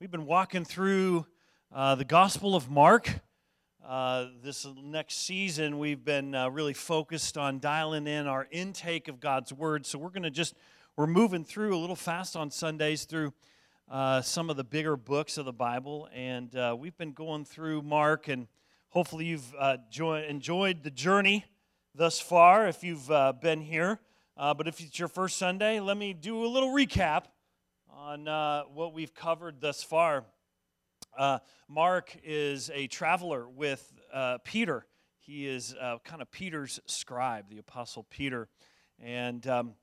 We've been walking through uh, the Gospel of Mark. Uh, this next season, we've been uh, really focused on dialing in our intake of God's Word. So we're going to just, we're moving through a little fast on Sundays through uh, some of the bigger books of the Bible. And uh, we've been going through Mark, and hopefully you've uh, joy, enjoyed the journey thus far if you've been here. but if it's your first Sunday, let me do a little recap on uh, what we've covered thus far. Uh, Mark is a traveler with uh, Peter. He is uh, kind of Peter's scribe, the Apostle Peter. And um,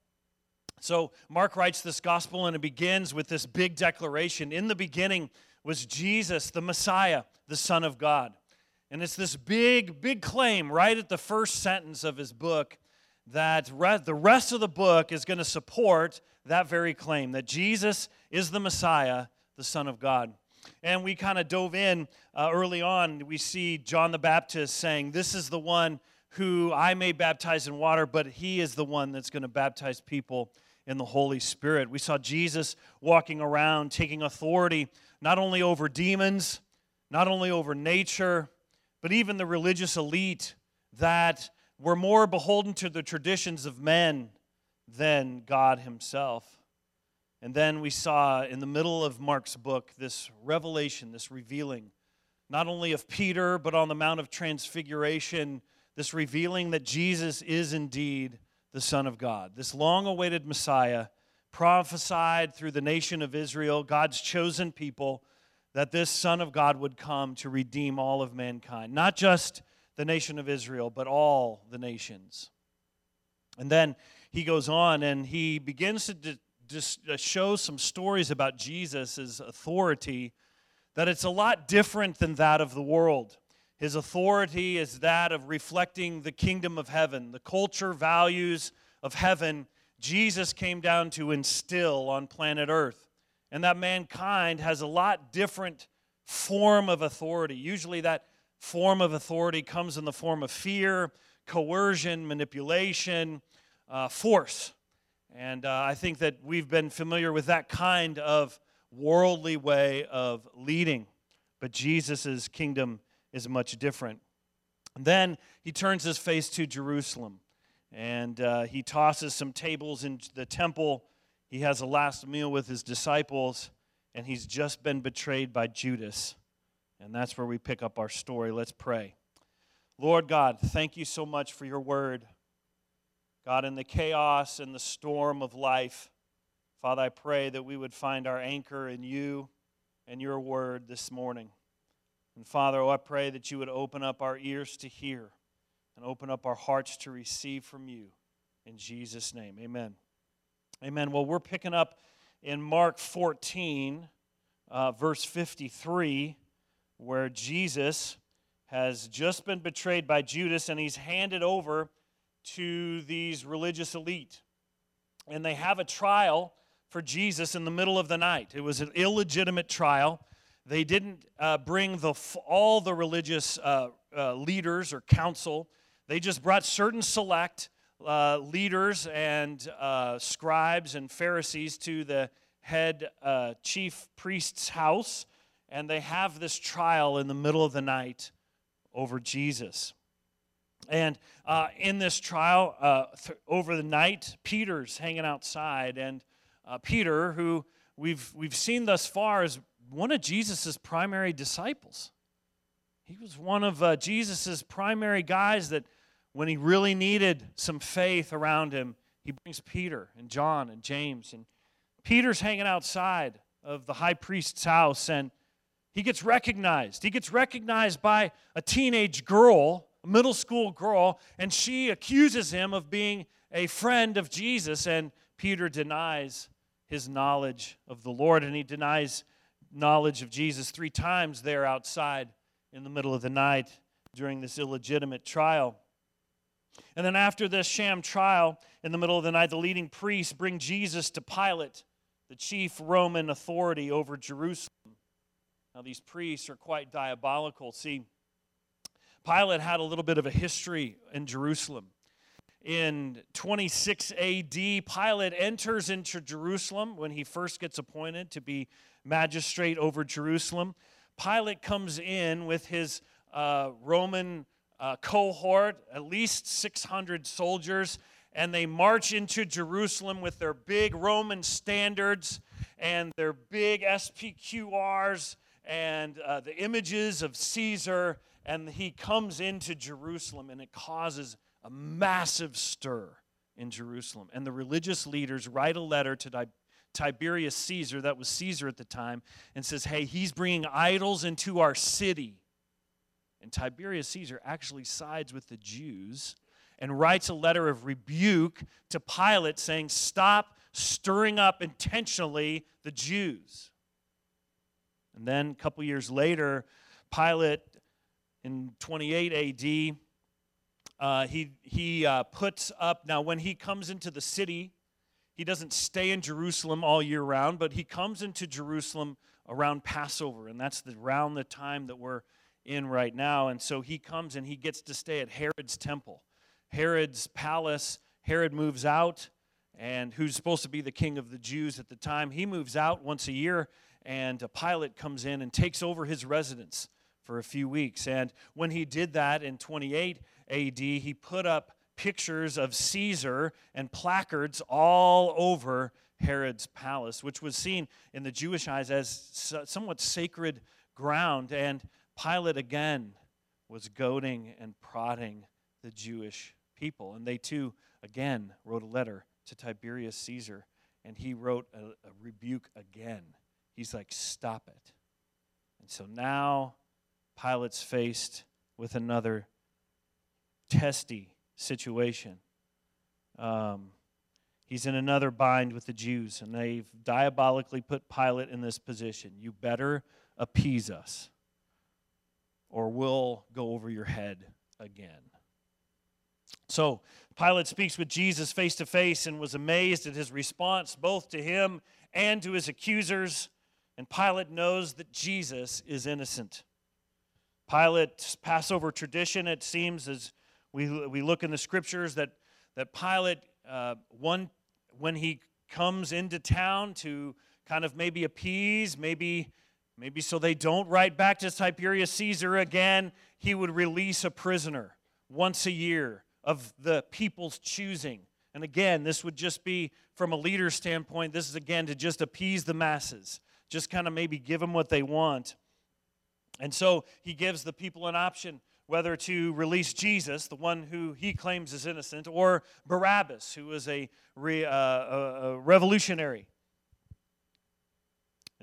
so Mark writes this gospel, and it begins with this big declaration. In the beginning was Jesus, the Messiah, the Son of God. And it's this big, big claim right at the first sentence of his book that re- the rest of the book is going to support that very claim that Jesus is the Messiah, the Son of God. And we kind of dove in uh, early on. We see John the Baptist saying, This is the one who I may baptize in water, but he is the one that's going to baptize people in the Holy Spirit. We saw Jesus walking around taking authority not only over demons, not only over nature, but even the religious elite that were more beholden to the traditions of men than God Himself. And then we saw in the middle of Mark's book this revelation, this revealing, not only of Peter, but on the Mount of Transfiguration, this revealing that Jesus is indeed the Son of God, this long awaited Messiah prophesied through the nation of Israel, God's chosen people, that this Son of God would come to redeem all of mankind, not just the nation of Israel, but all the nations. And then he goes on and he begins to just uh, show some stories about Jesus' authority that it's a lot different than that of the world. His authority is that of reflecting the kingdom of heaven, the culture, values of heaven. Jesus came down to instill on planet Earth. And that mankind has a lot different form of authority. Usually, that form of authority comes in the form of fear, coercion, manipulation, uh, force. And uh, I think that we've been familiar with that kind of worldly way of leading. But Jesus' kingdom is much different. And then he turns his face to Jerusalem and uh, he tosses some tables into the temple. He has a last meal with his disciples, and he's just been betrayed by Judas. And that's where we pick up our story. Let's pray. Lord God, thank you so much for your word. God, in the chaos and the storm of life, Father, I pray that we would find our anchor in you and your word this morning. And Father, oh, I pray that you would open up our ears to hear and open up our hearts to receive from you. In Jesus' name, amen. Amen. Well, we're picking up in Mark 14, uh, verse 53, where Jesus has just been betrayed by Judas and he's handed over to these religious elite. And they have a trial for Jesus in the middle of the night. It was an illegitimate trial. They didn't uh, bring the, all the religious uh, uh, leaders or council, they just brought certain select uh, leaders and uh, scribes and Pharisees to the head uh, chief priest's house. And they have this trial in the middle of the night over Jesus. And uh, in this trial, uh, th- over the night, Peter's hanging outside. And uh, Peter, who we've, we've seen thus far, is one of Jesus' primary disciples. He was one of uh, Jesus' primary guys that when he really needed some faith around him, he brings Peter and John and James. And Peter's hanging outside of the high priest's house and he gets recognized. He gets recognized by a teenage girl middle school girl, and she accuses him of being a friend of Jesus, and Peter denies his knowledge of the Lord, and he denies knowledge of Jesus three times there outside in the middle of the night during this illegitimate trial. And then after this sham trial, in the middle of the night, the leading priests bring Jesus to Pilate, the chief Roman authority over Jerusalem. Now, these priests are quite diabolical. See, Pilate had a little bit of a history in Jerusalem. In 26 AD, Pilate enters into Jerusalem when he first gets appointed to be magistrate over Jerusalem. Pilate comes in with his uh, Roman uh, cohort, at least 600 soldiers, and they march into Jerusalem with their big Roman standards and their big SPQRs and uh, the images of Caesar. And he comes into Jerusalem, and it causes a massive stir in Jerusalem. And the religious leaders write a letter to Tiberius Caesar, that was Caesar at the time, and says, Hey, he's bringing idols into our city and Tiberius Caesar actually sides with the Jews and writes a letter of rebuke to Pilate saying, Stop stirring up intentionally the Jews. And then a couple years later, Pilate in 28 AD, uh, he, he uh, puts up, now when he comes into the city, he doesn't stay in Jerusalem all year round, but he comes into Jerusalem around Passover, and that's the, around the time that we're in right now. And so he comes and he gets to stay at Herod's temple, Herod's palace. Herod moves out, and who's supposed to be the king of the Jews at the time, he moves out once a year, and a Pilate comes in and takes over his residence for a few weeks. And when he did that in 28 AD, he put up pictures of Caesar and placards all over Herod's palace, which was seen in the Jewish eyes as somewhat sacred ground. And Pilate again was goading and prodding the Jewish people. And they too, again, wrote a letter to Tiberius Caesar, and he wrote a, a rebuke again. He's like, Stop it. And so now Pilate's faced with another testy situation. Um, he's in another bind with the Jews, and they've diabolically put Pilate in this position. You better appease us or we'll go over your head again. So Pilate speaks with Jesus face to face and was amazed at his response, both to him and to his accusers. And Pilate knows that Jesus is innocent. Pilate's Passover tradition, it seems, as we, we look in the scriptures, that, that Pilate, uh, one, when he comes into town to kind of maybe appease, maybe Maybe so they don't write back to Tiberius Caesar again, he would release a prisoner once a year of the people's choosing. And again, this would just be from a leader standpoint, this is again to just appease the masses, just kind of maybe give them what they want. And so he gives the people an option whether to release Jesus, the one who he claims is innocent, or Barabbas, who was a, re, uh, a, a revolutionary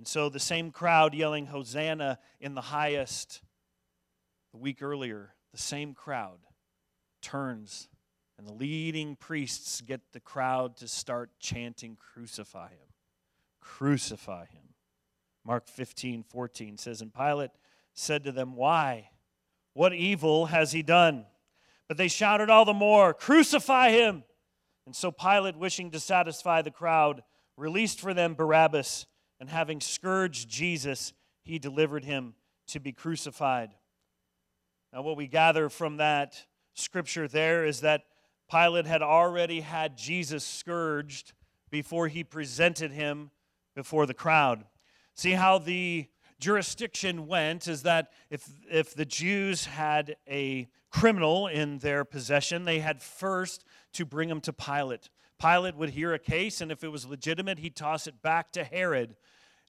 and so the same crowd yelling Hosanna in the highest the week earlier, the same crowd turns and the leading priests get the crowd to start chanting, Crucify him! Crucify him! Mark 15, 14 says, And Pilate said to them, Why? What evil has he done? But they shouted all the more, Crucify him! And so Pilate, wishing to satisfy the crowd, released for them Barabbas and having scourged Jesus, he delivered him to be crucified. Now, what we gather from that scripture there is that Pilate had already had Jesus scourged before he presented him before the crowd. See how the jurisdiction went is that if, if the Jews had a criminal in their possession, they had first to bring him to Pilate. Pilate would hear a case, and if it was legitimate, he'd toss it back to Herod.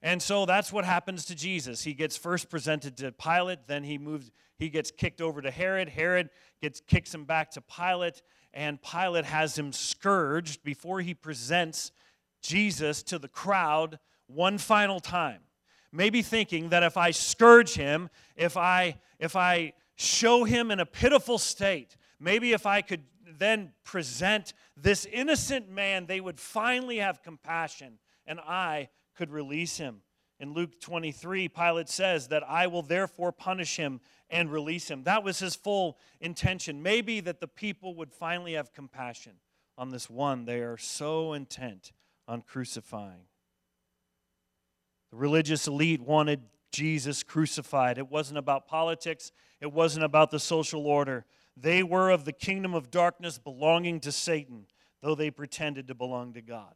And so that's what happens to Jesus. He gets first presented to Pilate, then he moves he gets kicked over to Herod. Herod gets kicks him back to Pilate, and Pilate has him scourged before he presents Jesus to the crowd one final time. Maybe thinking that if I scourge him, if I if I show him in a pitiful state, maybe if I could then present this innocent man, they would finally have compassion and I could release him. In Luke 23, Pilate says that I will therefore punish him and release him. That was his full intention. Maybe that the people would finally have compassion on this one they are so intent on crucifying. The religious elite wanted Jesus crucified. It wasn't about politics, it wasn't about the social order. They were of the kingdom of darkness belonging to Satan, though they pretended to belong to God.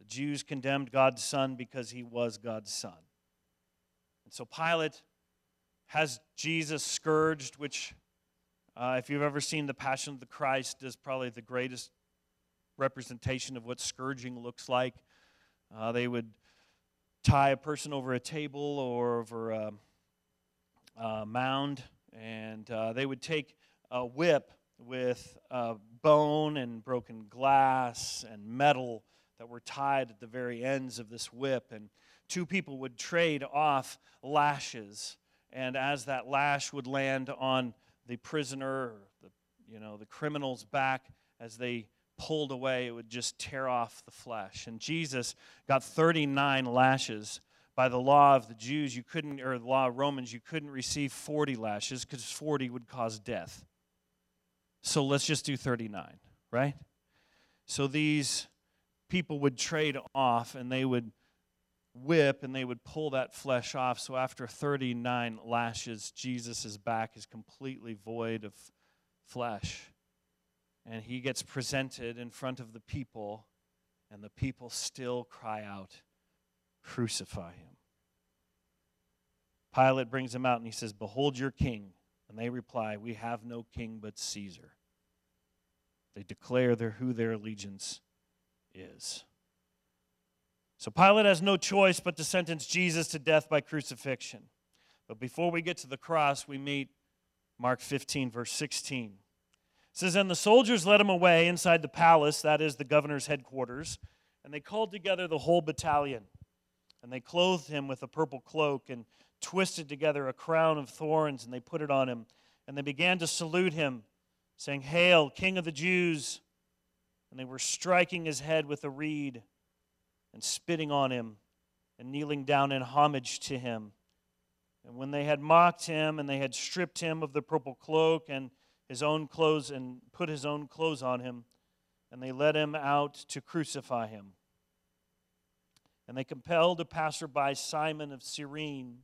The Jews condemned God's son because he was God's son. And so Pilate has Jesus scourged, which, uh, if you've ever seen The Passion of the Christ, is probably the greatest representation of what scourging looks like. Uh, they would tie a person over a table or over a, a mound, and uh, they would take a whip with uh, bone and broken glass and metal that were tied at the very ends of this whip. And two people would trade off lashes. And as that lash would land on the prisoner, the, you know, the criminal's back, as they pulled away, it would just tear off the flesh. And Jesus got 39 lashes. By the law of the Jews, you couldn't, or the law of Romans, you couldn't receive 40 lashes because 40 would cause death. So let's just do 39, right? So these people would trade off and they would whip and they would pull that flesh off. So after 39 lashes, Jesus' back is completely void of flesh and he gets presented in front of the people, and the people still cry out, Crucify him. Pilate brings him out and he says, Behold your king. And they reply, We have no king but Caesar. They declare their, who their allegiance is. So Pilate has no choice but to sentence Jesus to death by crucifixion. But before we get to the cross, we meet Mark 15, verse 16 says, And the soldiers led him away inside the palace, that is the governor's headquarters, and they called together the whole battalion. And they clothed him with a purple cloak and twisted together a crown of thorns, and they put it on him. And they began to salute him, saying, Hail, King of the Jews! And they were striking his head with a reed and spitting on him and kneeling down in homage to him. And when they had mocked him and they had stripped him of the purple cloak and his own clothes and put his own clothes on him, and they led him out to crucify him. And they compelled a passerby, Simon of Cyrene,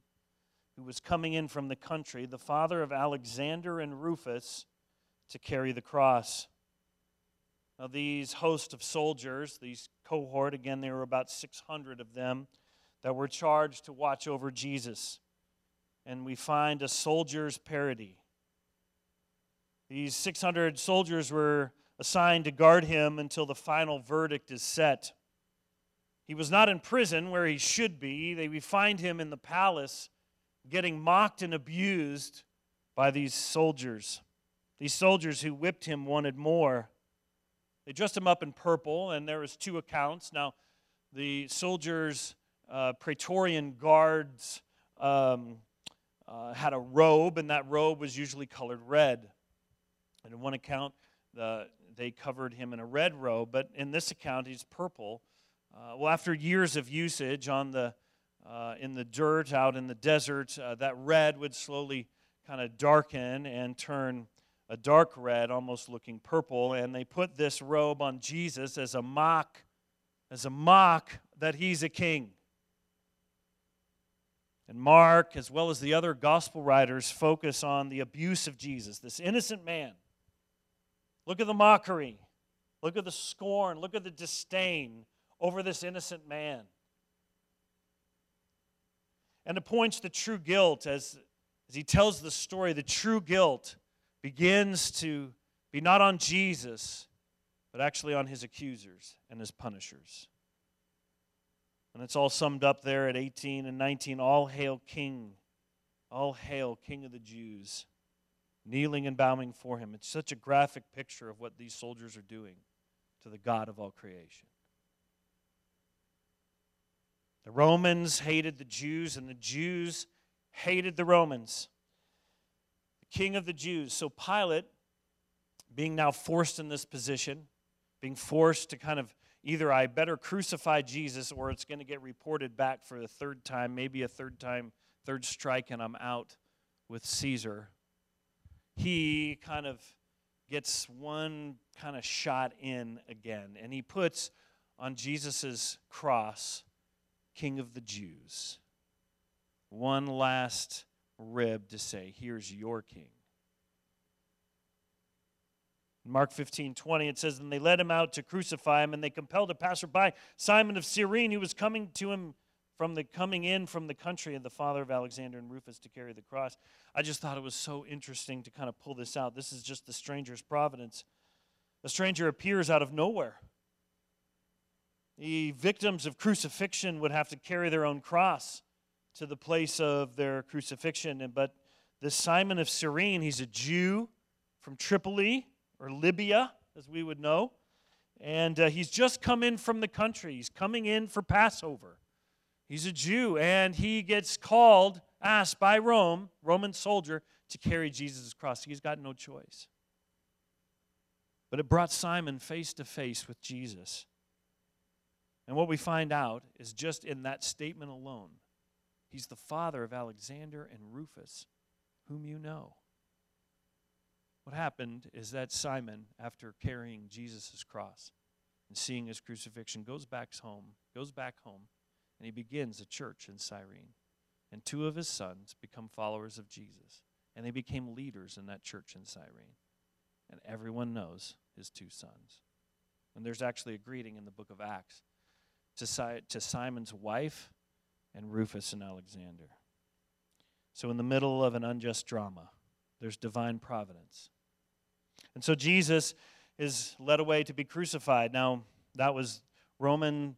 who was coming in from the country, the father of Alexander and Rufus, to carry the cross. Now, these host of soldiers, these cohort, again, there were about 600 of them that were charged to watch over Jesus. And we find a soldier's parody these 600 soldiers were assigned to guard him until the final verdict is set. He was not in prison where he should be. They, we find him in the palace getting mocked and abused by these soldiers. These soldiers who whipped him wanted more. They dressed him up in purple, and there was two accounts. Now, the soldiers, uh, Praetorian guards, um, uh, had a robe, and that robe was usually colored red. And in one account, the, they covered him in a red robe, but in this account, he's purple. Uh, well, after years of usage on the, uh, in the dirt out in the desert, uh, that red would slowly kind of darken and turn a dark red, almost looking purple. And they put this robe on Jesus as a mock, as a mock that he's a king. And Mark, as well as the other gospel writers, focus on the abuse of Jesus, this innocent man Look at the mockery. Look at the scorn. Look at the disdain over this innocent man. And it points to true guilt as, as he tells the story. The true guilt begins to be not on Jesus, but actually on his accusers and his punishers. And it's all summed up there at 18 and 19. All hail, King. All hail, King of the Jews kneeling and bowing for him. It's such a graphic picture of what these soldiers are doing to the God of all creation. The Romans hated the Jews, and the Jews hated the Romans. The king of the Jews. So Pilate, being now forced in this position, being forced to kind of either I better crucify Jesus or it's going to get reported back for the third time, maybe a third time, third strike, and I'm out with Caesar. He kind of gets one kind of shot in again, and he puts on Jesus' cross, King of the Jews, one last rib to say, Here's your king. Mark 15, 20, it says, And they led him out to crucify him, and they compelled a passerby, Simon of Cyrene, who was coming to him from the coming in from the country, of the father of Alexander and Rufus to carry the cross. I just thought it was so interesting to kind of pull this out. This is just the stranger's providence. A stranger appears out of nowhere. The victims of crucifixion would have to carry their own cross to the place of their crucifixion. But this Simon of Cyrene, he's a Jew from Tripoli or Libya, as we would know. And uh, he's just come in from the country. He's coming in for Passover. He's a Jew, and he gets called, asked by Rome, Roman soldier, to carry Jesus' cross. He's got no choice. But it brought Simon face to face with Jesus. And what we find out is just in that statement alone, he's the father of Alexander and Rufus, whom you know. What happened is that Simon, after carrying Jesus' cross and seeing his crucifixion, goes back home, goes back home, and he begins a church in Cyrene. And two of his sons become followers of Jesus. And they became leaders in that church in Cyrene. And everyone knows his two sons. And there's actually a greeting in the book of Acts to, to Simon's wife and Rufus and Alexander. So, in the middle of an unjust drama, there's divine providence. And so Jesus is led away to be crucified. Now, that was Roman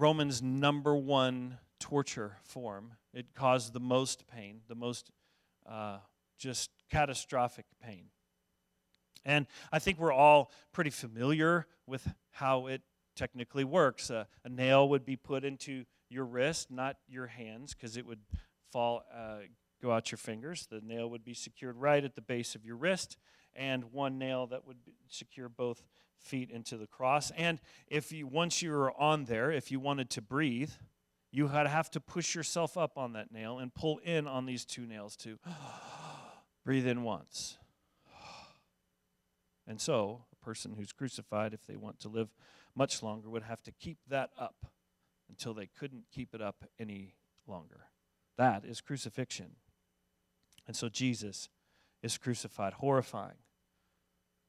Roman's number one torture form. It caused the most pain, the most uh, just catastrophic pain. And I think we're all pretty familiar with how it technically works. A nail would be put into your wrist, not your hands, because it would fall, uh, go out your fingers. The nail would be secured right at the base of your wrist, and one nail that would secure both feet into the cross. And if you once you were on there, if you wanted to breathe, you had have to push yourself up on that nail and pull in on these two nails to breathe in once. And so, a person who's crucified, if they want to live much longer, would have to keep that up until they couldn't keep it up any longer. That is crucifixion. And so Jesus is crucified, horrifying.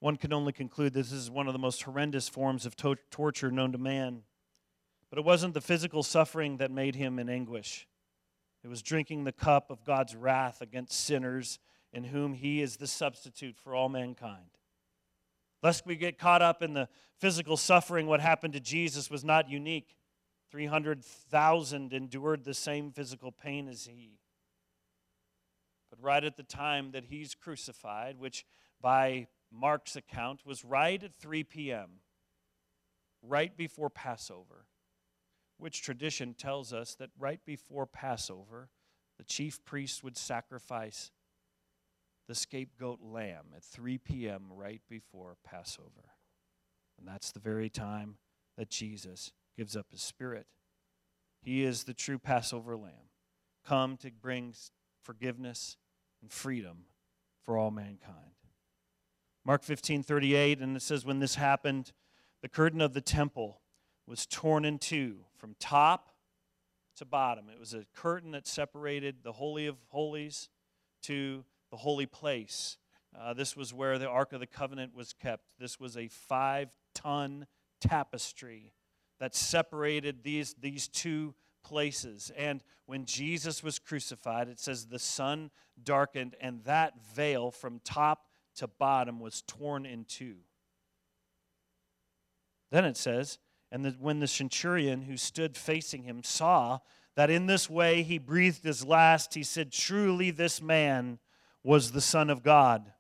One can only conclude this is one of the most horrendous forms of to- torture known to man. But it wasn't the physical suffering that made him in anguish. It was drinking the cup of God's wrath against sinners in whom he is the substitute for all mankind. Lest we get caught up in the physical suffering, what happened to Jesus was not unique. 300,000 endured the same physical pain as he. But right at the time that he's crucified, which by Mark's account was right at 3 p.m., right before Passover, which tradition tells us that right before Passover, the chief priest would sacrifice the scapegoat lamb at 3 p.m., right before Passover. And that's the very time that Jesus gives up his spirit. He is the true Passover lamb, come to bring forgiveness and freedom for all mankind. Mark 15, 38, and it says, When this happened, the curtain of the temple was torn in two from top to bottom. It was a curtain that separated the Holy of Holies to the holy place. Uh, this was where the Ark of the Covenant was kept. This was a five ton tapestry that separated these, these two places. And when Jesus was crucified, it says the sun darkened, and that veil from top to bottom was torn in two. Then it says, and that when the centurion who stood facing him saw that in this way he breathed his last, he said, Truly, this man was the Son of God.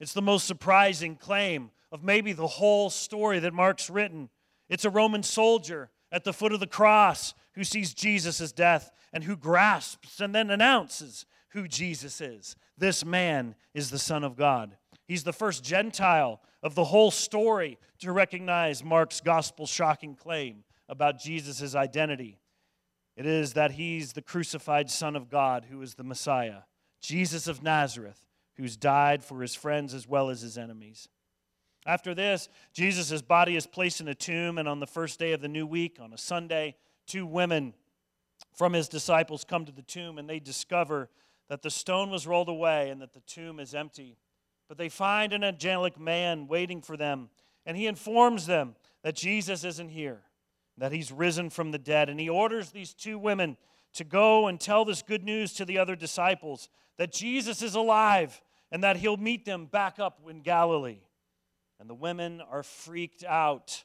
It's the most surprising claim of maybe the whole story that Mark's written. It's a Roman soldier at the foot of the cross who sees Jesus' death and who grasps and then announces who Jesus is. This man is the Son of God. He's the first Gentile of the whole story to recognize Mark's gospel shocking claim about Jesus' identity. It is that he's the crucified Son of God who is the Messiah, Jesus of Nazareth, who's died for his friends as well as his enemies. After this, Jesus' body is placed in a tomb, and on the first day of the new week, on a Sunday, two women from his disciples come to the tomb and they discover that the stone was rolled away and that the tomb is empty. But they find an angelic man waiting for them, and he informs them that Jesus isn't here, that he's risen from the dead. And he orders these two women to go and tell this good news to the other disciples that Jesus is alive and that he'll meet them back up in Galilee. And the women are freaked out.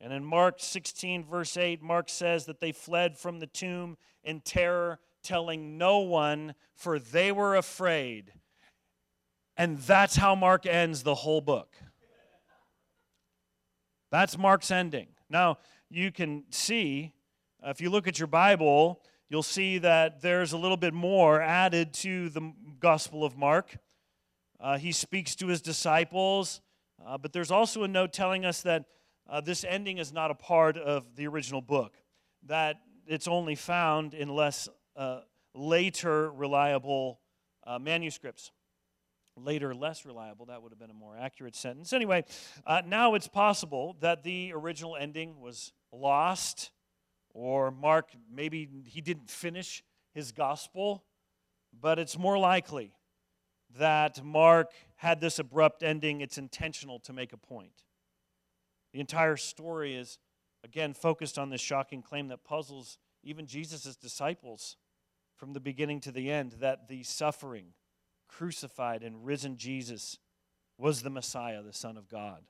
And in Mark 16, verse 8, Mark says that they fled from the tomb in terror, telling no one, for they were afraid. And that's how Mark ends the whole book. That's Mark's ending. Now, you can see, if you look at your Bible, you'll see that there's a little bit more added to the Gospel of Mark. Uh, he speaks to his disciples, uh, but there's also a note telling us that uh, this ending is not a part of the original book, that it's only found in less uh, later reliable uh, manuscripts later less reliable. That would have been a more accurate sentence. Anyway, uh, now it's possible that the original ending was lost, or Mark, maybe he didn't finish his gospel, but it's more likely that Mark had this abrupt ending. It's intentional to make a point. The entire story is, again, focused on this shocking claim that puzzles even Jesus' disciples from the beginning to the end that the suffering, crucified and risen Jesus was the Messiah, the Son of God.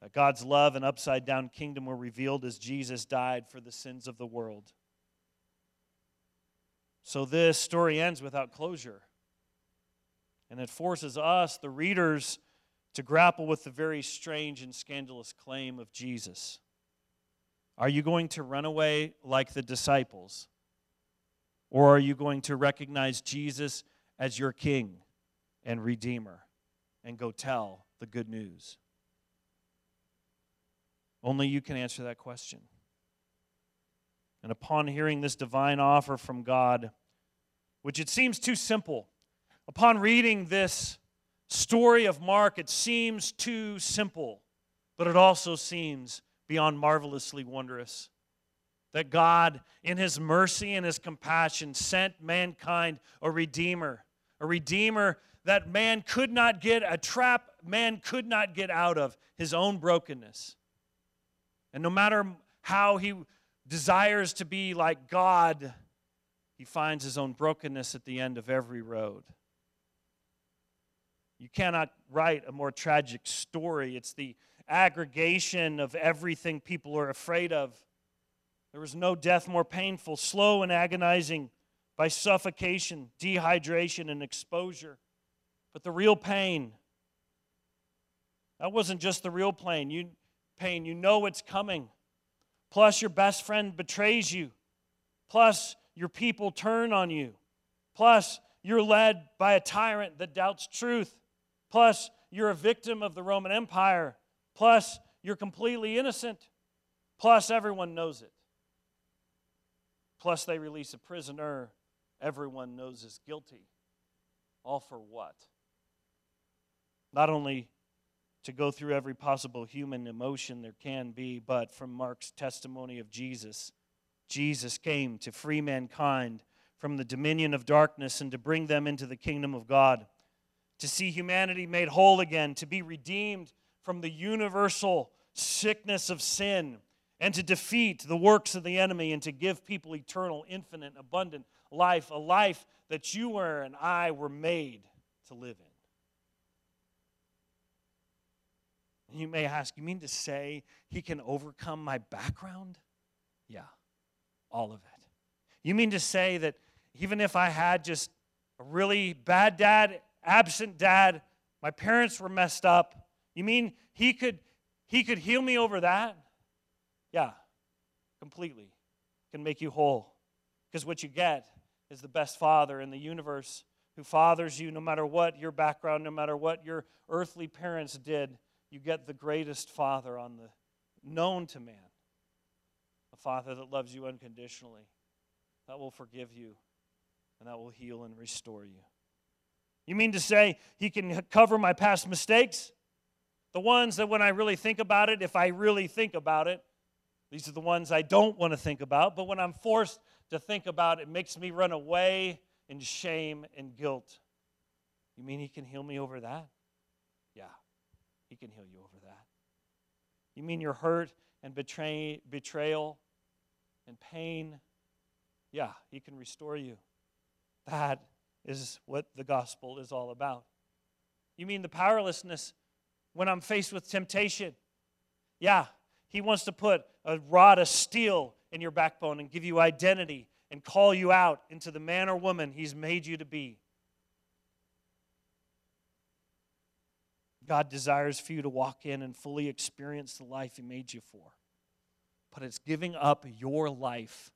That God's love and upside down kingdom were revealed as Jesus died for the sins of the world. So this story ends without closure. And it forces us, the readers, to grapple with the very strange and scandalous claim of Jesus. Are you going to run away like the disciples? Or are you going to recognize Jesus as your king and redeemer and go tell the good news? Only you can answer that question. And upon hearing this divine offer from God, which it seems too simple, upon reading this story of Mark, it seems too simple, but it also seems beyond marvelously wondrous that God, in His mercy and His compassion, sent mankind a Redeemer a redeemer that man could not get, a trap man could not get out of, his own brokenness. And no matter how he desires to be like God, he finds his own brokenness at the end of every road. You cannot write a more tragic story. It's the aggregation of everything people are afraid of. There was no death more painful, slow, and agonizing by suffocation, dehydration, and exposure. But the real pain, that wasn't just the real pain. You, pain, you know it's coming. Plus, your best friend betrays you. Plus, your people turn on you. Plus, you're led by a tyrant that doubts truth. Plus, you're a victim of the Roman Empire. Plus, you're completely innocent. Plus, everyone knows it. Plus, they release a prisoner everyone knows is guilty. All for what? Not only to go through every possible human emotion there can be, but from Mark's testimony of Jesus, Jesus came to free mankind from the dominion of darkness and to bring them into the kingdom of God, to see humanity made whole again, to be redeemed from the universal sickness of sin, and to defeat the works of the enemy and to give people eternal, infinite, abundant life, a life that you were and I were made to live in. And you may ask, you mean to say he can overcome my background? Yeah, all of it. You mean to say that even if I had just a really bad dad, absent dad, my parents were messed up, you mean he could he could heal me over that? Yeah, completely. Can make you whole. Because what you get is the best father in the universe who fathers you, no matter what your background, no matter what your earthly parents did, you get the greatest father on the known to man. A father that loves you unconditionally, that will forgive you, and that will heal and restore you. You mean to say he can cover my past mistakes? The ones that when I really think about it, if I really think about it, these are the ones I don't want to think about, but when I'm forced to think about it, makes me run away in shame and guilt. You mean he can heal me over that? Yeah, he can heal you over that. You mean your hurt and betray, betrayal and pain? Yeah, he can restore you. That is what the gospel is all about. You mean the powerlessness when I'm faced with temptation? Yeah, he wants to put a rod of steel in your backbone and give you identity and call you out into the man or woman he's made you to be. God desires for you to walk in and fully experience the life he made you for. But it's giving up your life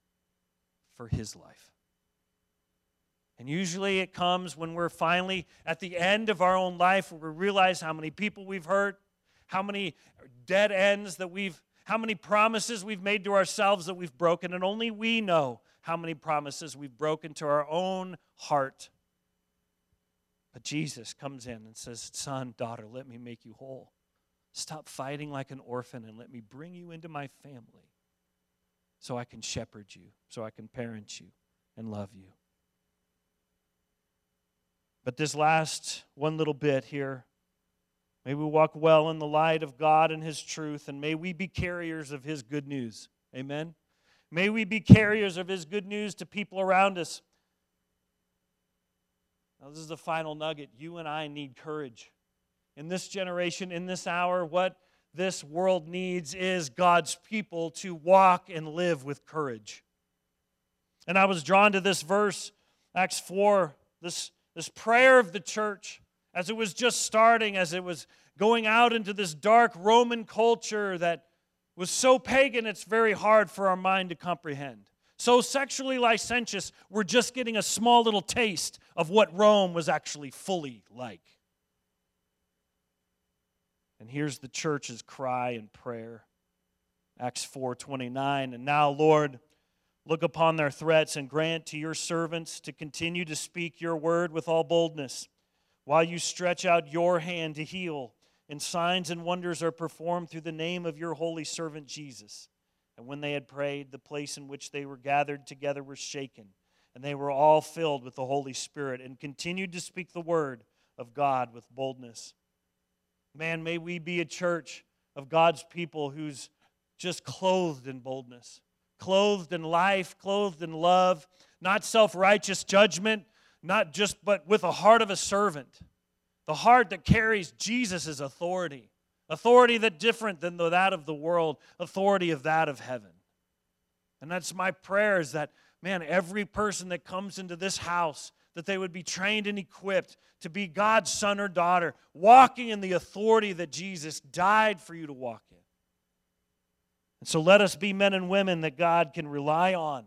for his life. And usually it comes when we're finally at the end of our own life where we realize how many people we've hurt, how many dead ends that we've, how many promises we've made to ourselves that we've broken, and only we know how many promises we've broken to our own heart. But Jesus comes in and says, Son, daughter, let me make you whole. Stop fighting like an orphan and let me bring you into my family so I can shepherd you, so I can parent you and love you. But this last one little bit here, may we walk well in the light of God and His truth, and may we be carriers of His good news. Amen. May we be carriers of His good news to people around us. Now, this is the final nugget. You and I need courage. In this generation, in this hour, what this world needs is God's people to walk and live with courage. And I was drawn to this verse, Acts 4, this this prayer of the church as it was just starting, as it was going out into this dark Roman culture that was so pagan, it's very hard for our mind to comprehend. So sexually licentious, we're just getting a small little taste of what Rome was actually fully like. And here's the church's cry and prayer. Acts 4:29 and now Lord Look upon their threats and grant to your servants to continue to speak your word with all boldness, while you stretch out your hand to heal, and signs and wonders are performed through the name of your holy servant Jesus. And when they had prayed, the place in which they were gathered together was shaken, and they were all filled with the Holy Spirit, and continued to speak the word of God with boldness. Man, may we be a church of God's people who's just clothed in boldness clothed in life, clothed in love, not self righteous judgment, not just, but with a heart of a servant. The heart that carries Jesus' authority, authority that different than that of the world, authority of that of heaven. And that's my prayer is that, man, every person that comes into this house, that they would be trained and equipped to be God's son or daughter, walking in the authority that Jesus died for you to walk in. And so let us be men and women that God can rely on.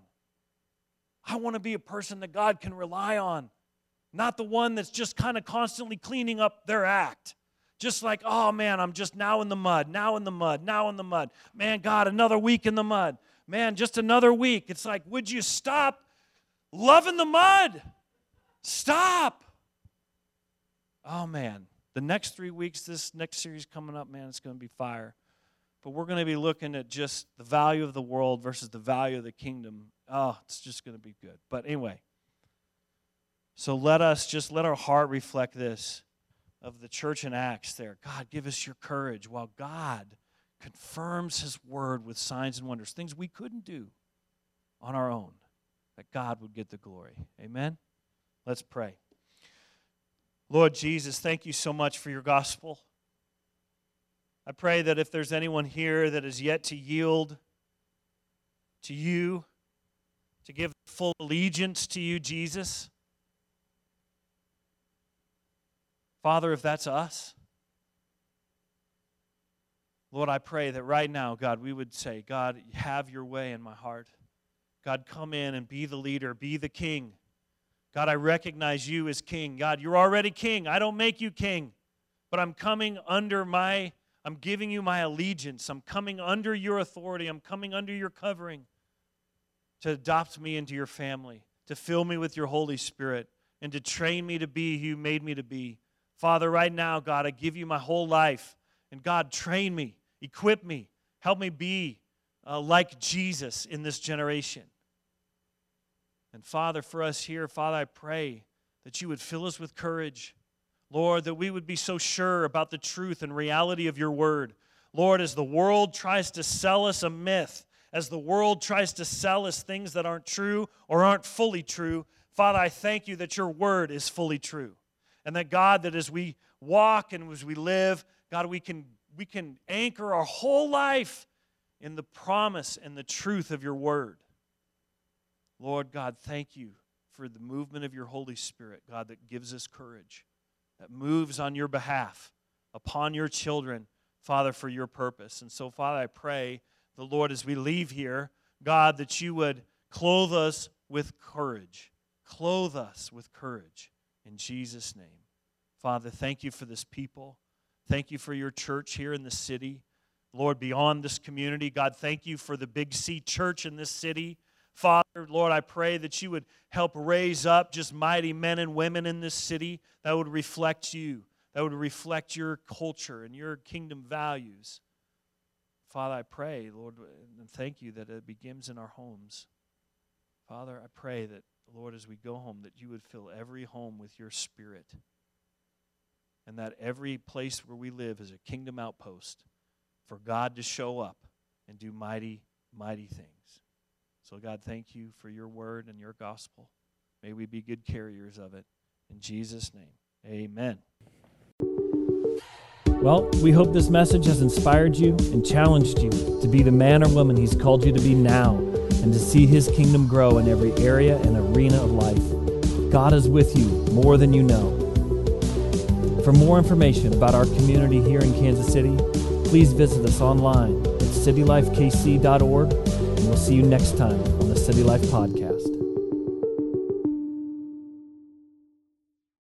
I want to be a person that God can rely on, not the one that's just kind of constantly cleaning up their act. Just like, oh man, I'm just now in the mud, now in the mud, now in the mud. Man, God, another week in the mud. Man, just another week. It's like, would you stop loving the mud? Stop. Oh man, the next three weeks, this next series coming up, man, it's going to be fire. But we're going to be looking at just the value of the world versus the value of the kingdom. Oh, it's just going to be good. But anyway, so let us just let our heart reflect this of the church in Acts there. God, give us your courage while God confirms his word with signs and wonders, things we couldn't do on our own, that God would get the glory. Amen? Let's pray. Lord Jesus, thank you so much for your gospel. I pray that if there's anyone here that is yet to yield to you, to give full allegiance to you, Jesus, Father, if that's us, Lord, I pray that right now, God, we would say, God, have your way in my heart. God, come in and be the leader, be the king. God, I recognize you as king. God, you're already king. I don't make you king, but I'm coming under my, I'm giving you my allegiance. I'm coming under your authority. I'm coming under your covering to adopt me into your family, to fill me with your Holy Spirit, and to train me to be who you made me to be. Father, right now, God, I give you my whole life. And God, train me, equip me, help me be uh, like Jesus in this generation. And Father, for us here, Father, I pray that you would fill us with courage. Lord, that we would be so sure about the truth and reality of your word. Lord, as the world tries to sell us a myth, as the world tries to sell us things that aren't true or aren't fully true, Father, I thank you that your word is fully true. And that God, that as we walk and as we live, God, we can, we can anchor our whole life in the promise and the truth of your word. Lord God, thank you for the movement of your Holy Spirit, God, that gives us courage, that moves on your behalf upon your children, Father, for your purpose. And so, Father, I pray the Lord as we leave here, God, that you would clothe us with courage. Clothe us with courage in Jesus' name. Father, thank you for this people. Thank you for your church here in the city. Lord, beyond this community, God, thank you for the Big C church in this city. Father, Lord, I pray that you would help raise up just mighty men and women in this city that would reflect you, that would reflect your culture and your kingdom values. Father, I pray, Lord, and thank you that it begins in our homes. Father, I pray that, Lord, as we go home, that you would fill every home with your spirit and that every place where we live is a kingdom outpost for God to show up and do mighty, mighty things. So, God, thank you for your word and your gospel. May we be good carriers of it. In Jesus' name, amen. Well, we hope this message has inspired you and challenged you to be the man or woman He's called you to be now and to see His kingdom grow in every area and arena of life. God is with you more than you know. For more information about our community here in Kansas City, please visit us online at citylifekc.org, and we'll see you next time on the City Life Podcast.